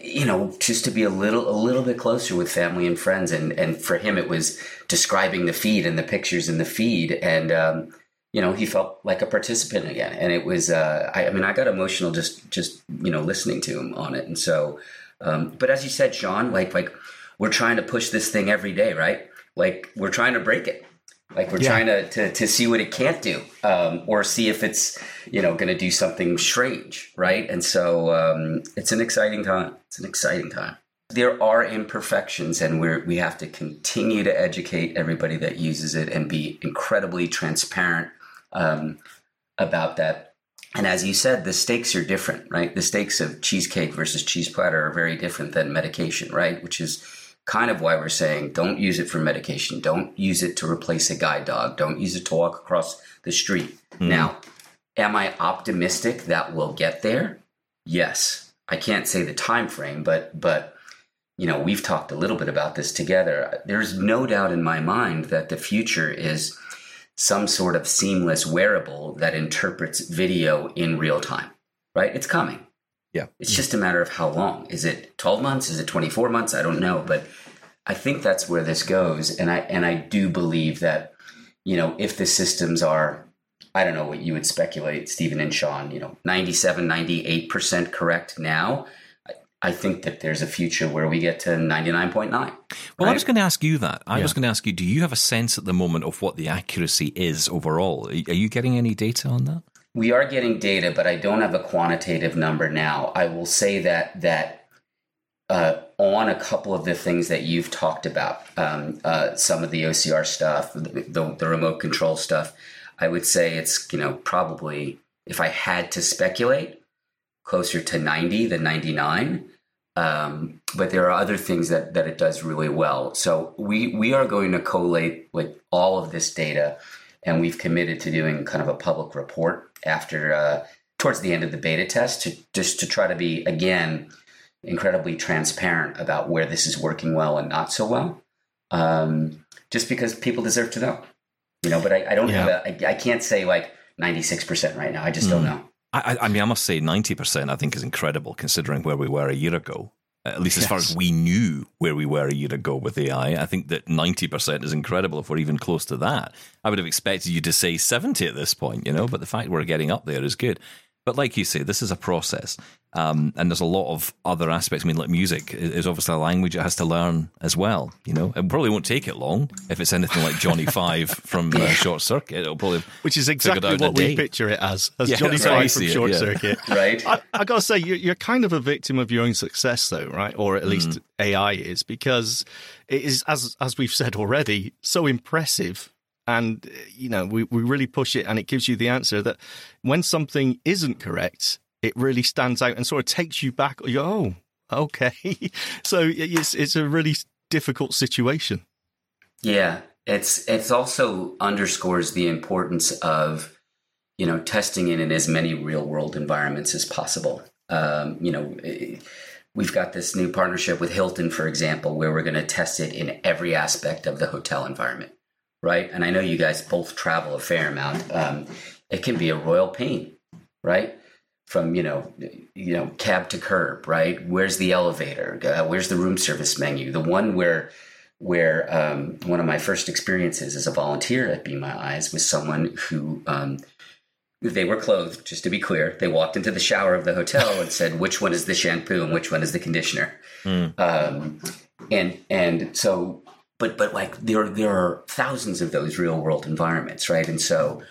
[SPEAKER 9] you know, just to be a little a little bit closer with family and friends, and and for him it was describing the feed and the pictures in the feed, and um, you know he felt like a participant again, and it was uh, I, I, mean I got emotional just just you know listening to him on it, and so, um, but as you said, Shaun, like like we're trying to push this thing every day, right? Like we're trying to break it, like we're yeah. trying to, to, to see what it can't do, um, or see if it's you know going to do something strange, right? And so um, it's an exciting time. It's an exciting time. There are imperfections, and we we have to continue to educate everybody that uses it and be incredibly transparent um, about that. And as you said, the stakes are different, right? The stakes of cheesecake versus cheese platter are very different than medication, right? Which is kind of why we're saying don't use it for medication. Don't use it to replace a guide dog. Don't use it to walk across the street. Mm. Now, am I optimistic that we'll get there? Yes. I can't say the time frame, but but you know, we've talked a little bit about this together. There's no doubt in my mind that the future is some sort of seamless wearable that interprets video in real time. Right? It's coming.
[SPEAKER 2] Yeah.
[SPEAKER 9] It's just a matter of how long. Is it 12 months? Is it 24 months? I don't know, but I think that's where this goes and I and I do believe that you know, if the systems are I don't know what you would speculate Steven and Shaun, you know, 97 98% correct now, I think that there's a future where we get to 99.9. Well,
[SPEAKER 2] right? I was going to ask you that. I yeah. was going to ask you, do you have a sense at the moment of what the accuracy is overall? Are you getting any data on that?
[SPEAKER 9] We are getting data, but I don't have a quantitative number now. I will say that that uh, on a couple of the things that you've talked about, um, uh, some of the OCR stuff, the, the, remote control stuff, I would say it's you know probably if I had to speculate, closer to ninety than ninety nine. Um, but there are other things that that it does really well. So we we are going to collate with all of this data and we've committed to doing kind of a public report after uh, towards the end of the beta test to just to try to be again incredibly transparent about where this is working well and not so well. Um, just because people deserve to know, you know. But I, I don't yeah. have a, I, I can't say like ninety six percent right now. I just mm. don't hmm. know.
[SPEAKER 2] I, I, mean, I must say, ninety percent. I think is incredible considering where we were a year ago at least as yes. far as we knew where we were a year ago with AI. I think that 90% is incredible if we're even close to that. I would have expected you to say 70 at this point, you know, but the fact we're getting up there is good. But like you say, this is a process. Um, and there's a lot of other aspects. I mean, like music is obviously a language it has to learn as well. You know, it probably won't take it long if it's anything like Johnny Five from uh, Short Circuit. It'll probably
[SPEAKER 4] which is exactly what we picture it as, as yeah, Johnny Five from Short it, yeah. Circuit.
[SPEAKER 9] right.
[SPEAKER 4] I, I, gotta say, you're, you're, kind of a victim of your own success, though, right? Or at least mm. AI is because it is, as as we've said already, so impressive and you know we, we really push it and it gives you the answer that when something isn't correct it really stands out and sort of takes you back. You go, oh, okay. so it's it's a really difficult situation.
[SPEAKER 9] Yeah, it's it's also underscores the importance of you know testing it in as many real world environments as possible. Um, you know. We've got this new partnership with Hilton, for example, where we're going to test it in every aspect of the hotel environment, right? And I know you guys both travel a fair amount. Um, it can be a royal pain, right? from you know you know cab to curb right where's the elevator uh, where's the room service menu the one where where um, one of my first experiences as a volunteer at be my eyes was someone who um, they were clothed just to be clear they walked into the shower of the hotel and said which one is the shampoo and which one is the conditioner mm. um, and and so but but like there there are thousands of those real world environments right and so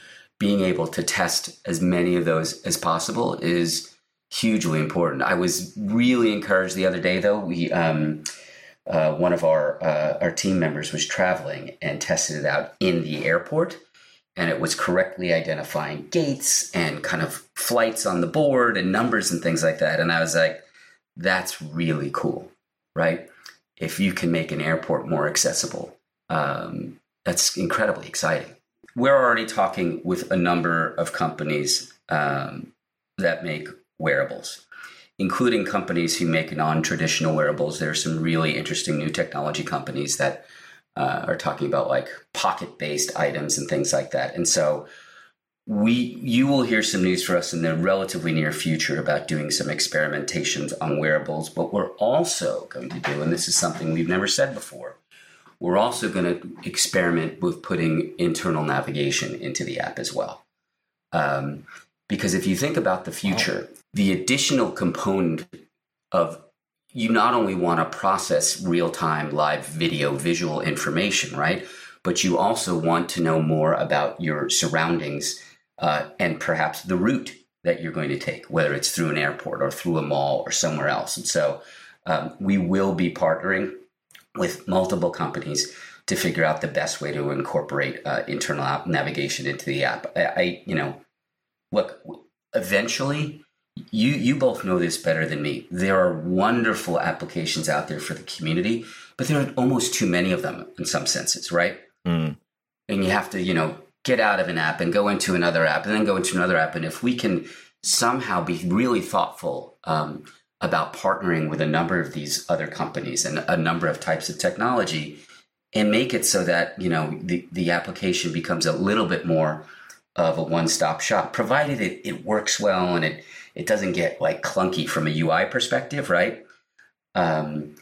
[SPEAKER 9] being able to test as many of those as possible is hugely important. I was really encouraged the other day, though. We um, uh, one of our uh, our team members was traveling and tested it out in the airport, and it was correctly identifying gates and kind of flights on the board and numbers and things like that. And I was like, "That's really cool, right? If you can make an airport more accessible, um, that's incredibly exciting." we're already talking with a number of companies um, that make wearables, including companies who make non traditional wearables. There are some really interesting new technology companies that uh, are talking about like pocket based items and things like that. And so we you will hear some news for us in the relatively near future about doing some experimentations on wearables but we're also going to do and this is something we've never said before we're also going to experiment with putting internal navigation into the app as well. Um, because if you think about the future the additional component of you not only want to process real-time live video visual information right? But you also want to know more about your surroundings uh, and perhaps the route that you're going to take, whether it's through an airport or through a mall or somewhere else. And so um, we will be partnering with multiple companies to figure out the best way to incorporate uh, internal navigation into the app. I, I, you know, look, eventually, you you both know this better than me. There are wonderful applications out there for the community, but there are almost too many of them in some senses, right? Mm. And you have to, you know, get out of an app and go into another app and then go into another app. And if we can somehow be really thoughtful um, about partnering with a number of these other companies and a number of types of technology and make it so that you know the, the application becomes a little bit more of a one-stop shop provided it, it works well and it it doesn't get like clunky from a ui perspective right um,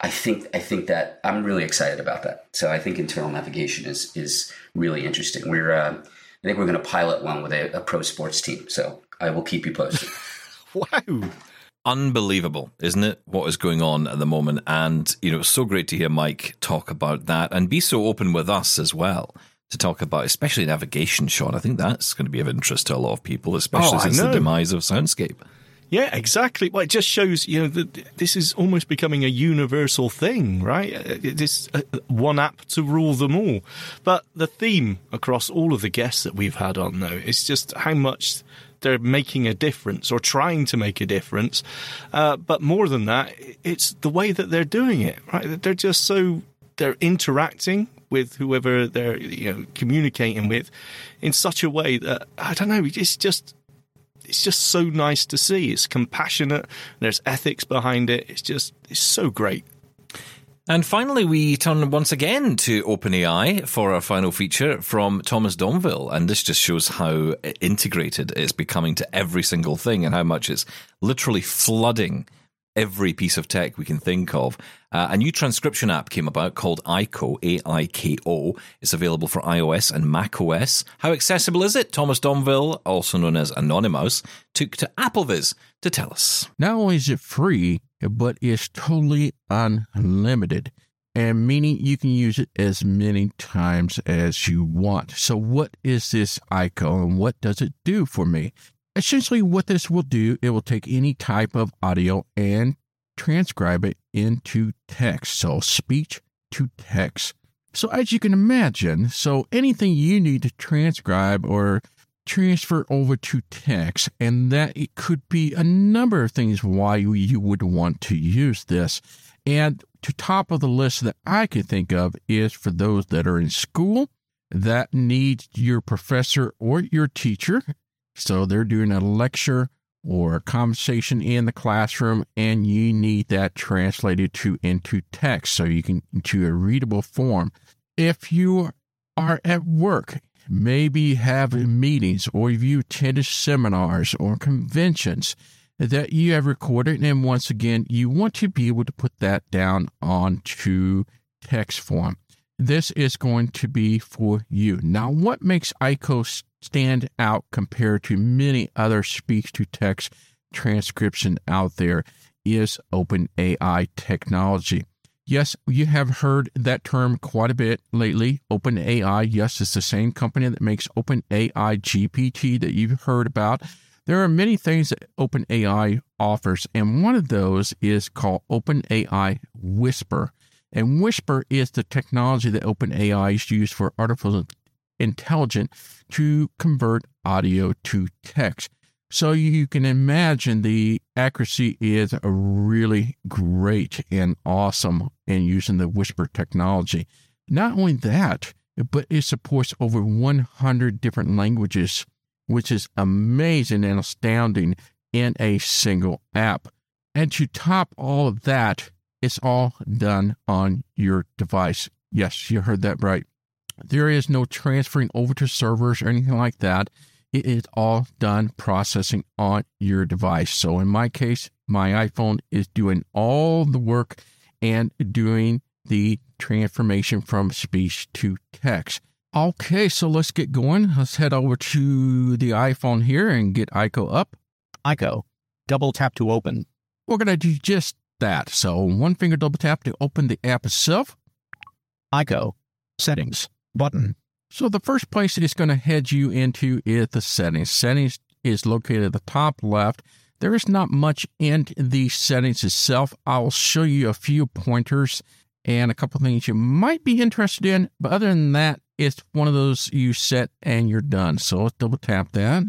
[SPEAKER 9] I think I think that I'm really excited about that. So I think internal navigation is is really interesting. We're uh, I think we're going to pilot one with a, a, pro sports team. So I will keep you posted.
[SPEAKER 4] wow.
[SPEAKER 2] Unbelievable, isn't it? What is going on at the moment? And, you know, it's so great to hear Mike talk about that and be so open with us as well to talk about, especially navigation, Shaun. I think that's going to be of interest to a lot of people, especially oh, since the demise of Soundscape.
[SPEAKER 4] Yeah, exactly. Well, it just shows, you know, that this is almost becoming a universal thing, right? Uh, it is uh, uh, one app to rule them all. But the theme across all of the guests that we've had on, though, is just how much they're making a difference or trying to make a difference. Uh, but more than that, it's the way that they're doing it, right? They're just so, they're interacting with whoever they're, you know, communicating with in such a way that, I don't know, it's just, it's just so nice to see. It's compassionate. There's ethics behind it. It's just it's so great.
[SPEAKER 2] And finally, we turn once again to OpenAI for our final feature from Thomas Domville. And this just shows how integrated it's becoming to every single thing and how much it's literally flooding every piece of tech we can think of. Uh, a new transcription app came about called Aiko, A I K O. It's available for iOS and macOS. How accessible is it? Thomas Domville, also known as AnonyMouse, took to AppleVis to tell us.
[SPEAKER 10] Not only is it free, but it's totally unlimited. And meaning you can use it as many times as you want. So, what is this Aiko and what does it do for me? Essentially, what this will do, it will take any type of audio and transcribe it into text. So, speech to text. So, as you can imagine, so anything you need to transcribe or transfer over to text, and that it could be a number of things why you would want to use this. And to top of the list that I could think of is for those that are in school that need your professor or your teacher so they're doing a lecture or a conversation in the classroom, and you need that translated to into text so you can into a readable form. If you are at work, maybe have meetings or you attended seminars or conventions that you have recorded, and once again, you want to be able to put that down onto text form. This is going to be for you. Now, what makes Aiko stand out compared to many other speech to text transcription out there is OpenAI technology. Yes, you have heard that term quite a bit lately. OpenAI, yes, it's the same company that makes OpenAI GPT that you've heard about. There are many things that OpenAI offers, and one of those is called OpenAI Whisper. And Whisper is the technology that OpenAI is used for artificial intelligent to convert audio to text. So you can imagine the accuracy is really great and awesome in using the Whisper technology. Not only that, but it supports over 100 different languages, which is amazing and astounding in a single app. And to top all of that, it's all done on your device Yes, you heard that right. There is no transferring over to servers or anything like that. It is all done processing on your device. So in my case, my iPhone is doing all the work and doing the transformation from speech to text. Okay, so let's get going. Let's head over to the iPhone here and get Aiko up.
[SPEAKER 11] Aiko, double tap to open.
[SPEAKER 10] We're going to do just that. So one finger double tap to open the app itself.
[SPEAKER 11] Aiko, settings, button.
[SPEAKER 10] So the first place it's going to head you into is the settings. Settings is located at the top left. There is not much in the settings itself. I'll show you a few pointers and a couple things you might be interested in. But other than that, it's one of those you set and you're done. So let's double tap that.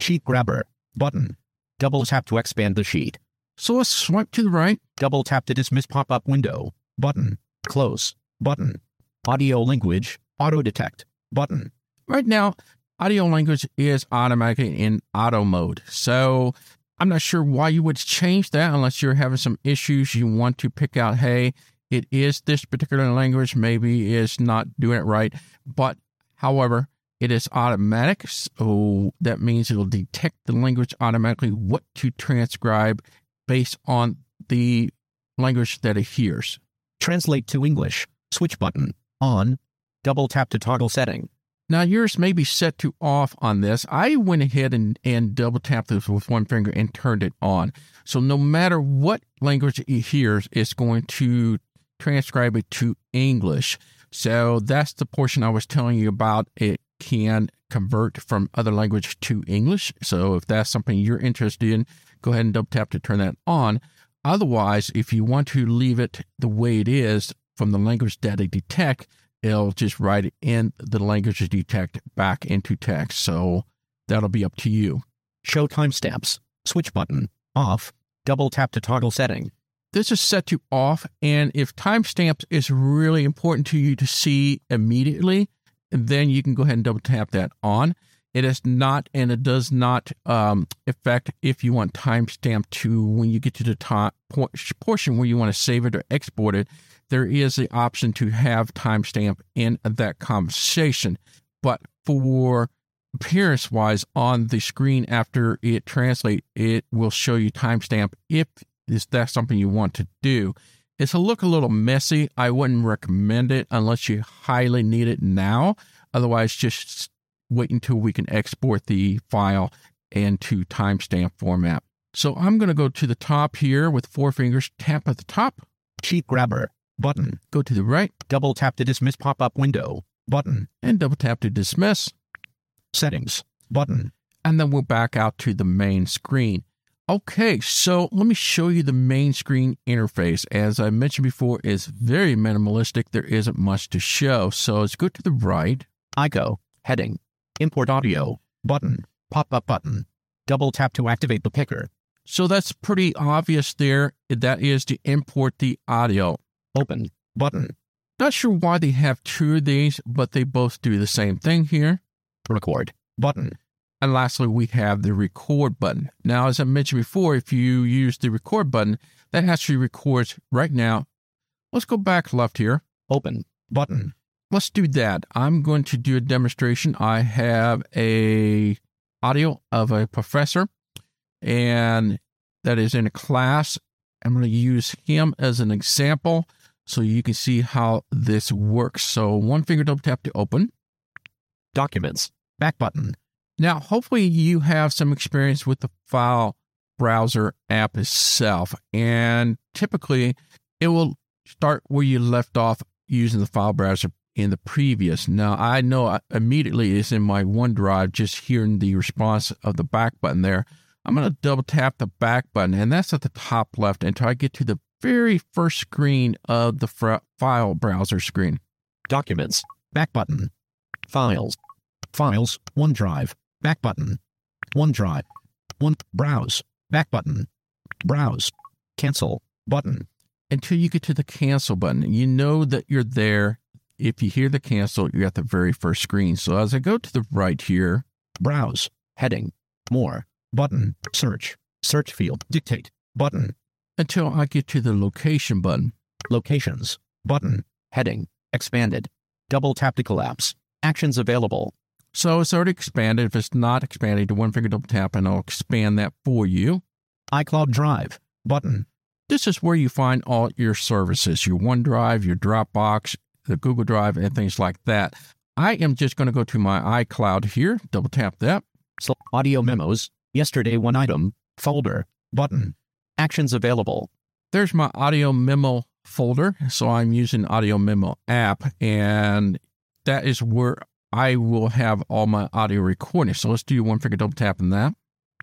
[SPEAKER 11] Sheet grabber, button. Double tap to expand the sheet.
[SPEAKER 10] So let's swipe to the right.
[SPEAKER 11] Double tap to dismiss pop up window, button. Close, button. Audio language, auto detect, button.
[SPEAKER 10] Right now, audio language is automatically in auto mode. So I'm not sure why you would change that unless you're having some issues. You want to pick out, hey, it is this particular language, maybe it's not doing it right. But however, it is automatic. So that means it'll detect the language automatically, what to transcribe based on the language that it hears.
[SPEAKER 11] Translate to English, switch button, on, double tap to toggle setting.
[SPEAKER 10] Now yours may be set to off on this. I went ahead and, and double tapped this with one finger and turned it on. So no matter what language it hears, it's going to transcribe it to English. So that's the portion I was telling you about. It can convert from other language to English. So if that's something you're interested in, go ahead and double tap to turn that on. Otherwise, if you want to leave it the way it is from the language that it detect, it'll just write it in the language detect back into text. So that'll be up to you.
[SPEAKER 11] Show timestamps. Switch button. Off. Double tap to toggle setting.
[SPEAKER 10] This is set to off, and if timestamps is really important to you to see immediately, then you can go ahead and double tap that on. It is not, and it does not um, affect if you want timestamp to when you get to the top portion where you want to save it or export it. There is the option to have timestamp in that conversation, but for appearance wise on the screen after it translate, it will show you timestamp if is that something you want to do. It's a look a little messy. I wouldn't recommend it unless you highly need it now. Otherwise, just wait until we can export the file into timestamp format. So I'm going to go to the top here with four fingers, tap at the top.
[SPEAKER 11] Sheet grabber, button.
[SPEAKER 10] Go to the right.
[SPEAKER 11] Double tap to dismiss pop up window, button.
[SPEAKER 10] And double tap to dismiss.
[SPEAKER 11] Settings, button.
[SPEAKER 10] And then we'll back out to the main screen. Okay, so let me show you the main screen interface. As I mentioned before, it's very minimalistic. There isn't much to show. So let's go to the right.
[SPEAKER 11] Aiko, heading, import audio, button, pop up button. Double tap to activate the picker.
[SPEAKER 10] So that's pretty obvious there. That is to import the audio.
[SPEAKER 11] Open, button.
[SPEAKER 10] Not sure why they have two of these, but they both do the same thing here.
[SPEAKER 11] Record, button.
[SPEAKER 10] And lastly, we have the record button. Now, as I mentioned before, if you use the record button, that actually records right now. Let's go back left here.
[SPEAKER 11] Open button.
[SPEAKER 10] Let's do that. I'm going to do a demonstration. I have a audio of a professor and that is in a class. I'm going to use him as an example so you can see how this works. So one finger double tap to open.
[SPEAKER 11] Documents. Back button.
[SPEAKER 10] Now, hopefully, you have some experience with the file browser app itself. And typically, it will start where you left off using the file browser in the previous. Now, I know uh, immediately it's in my OneDrive just hearing the response of the back button there. I'm going to double tap the back button, and that's at the top left until I get to the very first screen of the file browser screen.
[SPEAKER 11] Documents, back button, files, files, OneDrive, back button, OneDrive, one browse, back button, browse, cancel. Button.
[SPEAKER 10] Until you get to the cancel button, you know that you're there. If you hear the cancel, you're at the very first screen. So as I go to the right here,
[SPEAKER 11] browse, heading, more, button, search, search field, dictate, button.
[SPEAKER 10] Until I get to the location button.
[SPEAKER 11] Locations, button, heading, Expanded. Double tap to collapse. Actions available.
[SPEAKER 10] So it's already expanded. If it's not expanded, do one finger double tap and I'll expand that for you.
[SPEAKER 11] iCloud Drive. Button.
[SPEAKER 10] This is where you find all your services, your OneDrive, your Dropbox, the Google Drive, and things like that. I am just going to go to my iCloud here, double tap that.
[SPEAKER 11] So audio memos. Yesterday one item. Folder. Button. Actions available.
[SPEAKER 10] There's my audio memo folder. So I'm using audio memo app, and that is where I will have all my audio recordings. So let's do one finger double tap on that.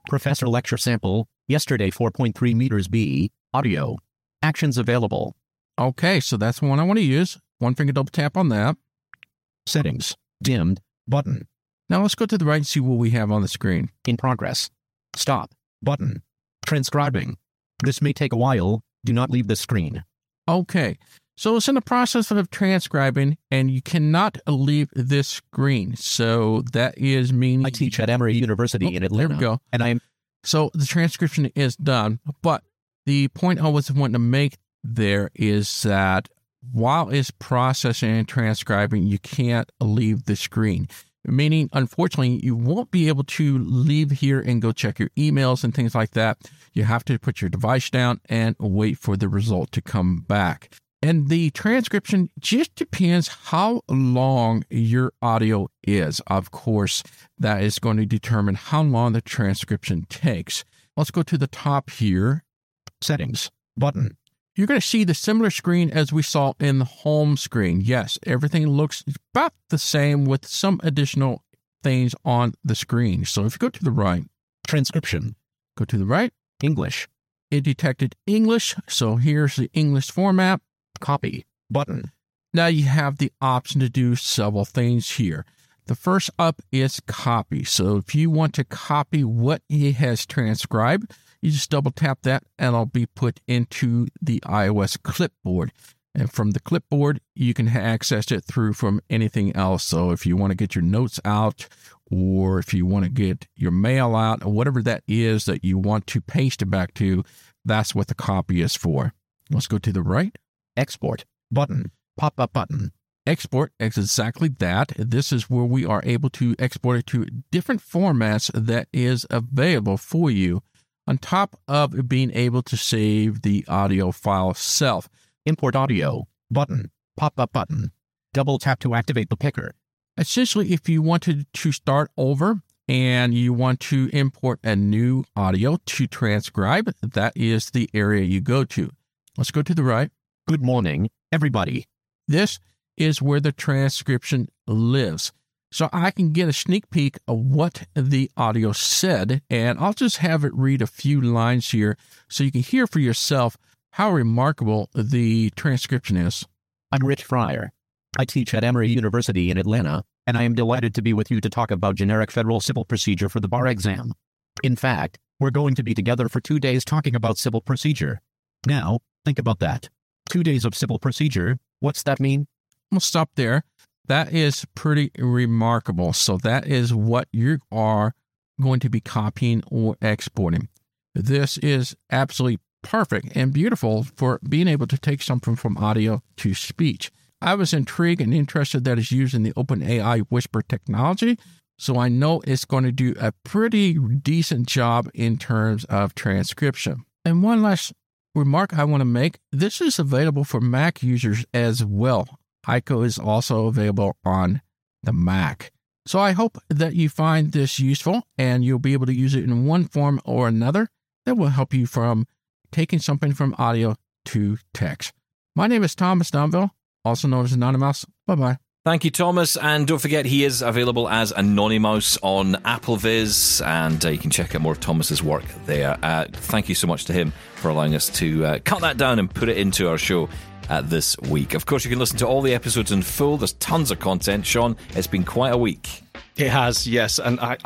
[SPEAKER 11] Professor lecture sample. Yesterday 4.3 meters B. Audio. Actions available.
[SPEAKER 10] Okay, so that's the one I want to use. One finger double tap on that.
[SPEAKER 11] Settings. Dimmed. Button.
[SPEAKER 10] Now let's go to the right and see what we have on the screen.
[SPEAKER 11] In progress. Stop. Button. Transcribing. This may take a while. Do not leave the screen.
[SPEAKER 10] Okay, so it's in the process of transcribing, and you cannot leave this screen. So that is meaning
[SPEAKER 11] I teach at Emory University
[SPEAKER 10] Oh,
[SPEAKER 11] in Atlanta.
[SPEAKER 10] There we go.
[SPEAKER 11] And I am
[SPEAKER 10] So the transcription is done, but the point I was wanting to make there is that while it's processing and transcribing, you can't leave the screen. Meaning, unfortunately, you won't be able to leave here and go check your emails and things like that. You have to put your device down and wait for the result to come back. And the transcription just depends how long your audio is. Of course, that is going to determine how long the transcription takes. Let's go to the top here.
[SPEAKER 11] settings. Button.
[SPEAKER 10] You're going to see the similar screen as we saw in the home screen. Yes, everything looks about the same with some additional things on the screen. So if you go to the right,
[SPEAKER 11] Transcription.
[SPEAKER 10] go to the right,
[SPEAKER 11] English.
[SPEAKER 10] it detected English. So here's the English format.
[SPEAKER 11] Copy. Button.
[SPEAKER 10] Now you have the option to do several things here. The first up is copy. So if you want to copy what he has transcribed, you just double tap that and it'll be put into the iOS clipboard. And from the clipboard, you can access it through from anything else. So if you want to get your notes out or if you want to get your mail out or whatever that is that you want to paste it back to, that's what the copy is for. Let's go to the right.
[SPEAKER 11] Export. Button. Pop up button.
[SPEAKER 10] export is exactly that. This is where we are able to export it to different formats that is available for you, on top of being able to save the audio file itself.
[SPEAKER 11] Import audio. Button. Pop up button. Double tap to activate the picker.
[SPEAKER 10] Essentially, if you wanted to start over and you want to import a new audio to transcribe, that is the area you go to. Let's go to the right.
[SPEAKER 11] Good morning, everybody.
[SPEAKER 10] This is where the transcription lives. So I can get a sneak peek of what the audio said, and I'll just have it read a few lines here so you can hear for yourself how remarkable the transcription is.
[SPEAKER 11] I'm Rich Freer. I teach at Emory University in Atlanta, and I am delighted to be with you to talk about generic federal civil procedure for the bar exam. In fact, we're going to be together for two days talking about civil procedure. Now, think about that. Two days of civil procedure, what's that mean?
[SPEAKER 10] We'll stop there. That is pretty remarkable. So that is what you are going to be copying or exporting. This is absolutely perfect and beautiful for being able to take something from audio to speech. I was intrigued and interested that it's using the OpenAI Whisper technology, so I know it's going to do a pretty decent job in terms of transcription. And one last remark I want to make this is available for Mac users as well. Aiko is also available on the Mac. So I hope that you find this useful and you'll be able to use it in one form or another that will help you from taking something from audio to text. My name is Thomas Domville, also known as AnonyMouse. Bye bye.
[SPEAKER 2] Thank you, Thomas. And don't forget, he is available as AnonyMouse on AppleVis, and uh, you can check out more of Thomas's work there. Uh, thank you so much to him for allowing us to uh, cut that down and put it into our show uh, this week. Of course, you can listen to all the episodes in full. There's tons of content. Shaun, it's been quite a week.
[SPEAKER 4] It has, yes, and I,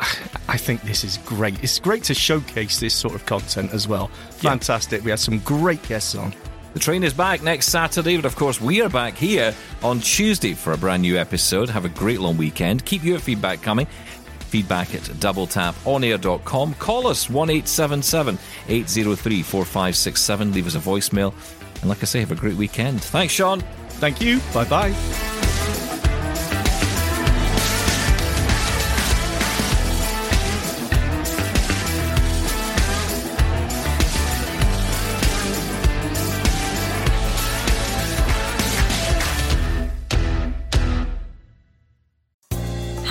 [SPEAKER 4] I think this is great. It's great to showcase this sort of content as well. Fantastic. We had some great guests on.
[SPEAKER 2] The train is back next Saturday, but of course, we are back here on Tuesday for a brand new episode. Have a great long weekend. Keep your feedback coming. Feedback at doubletaponair.com. Call us 1 877 803 4567. Leave us a voicemail. And like I say, have a great weekend. Thanks, Shaun.
[SPEAKER 4] Thank you. Bye bye.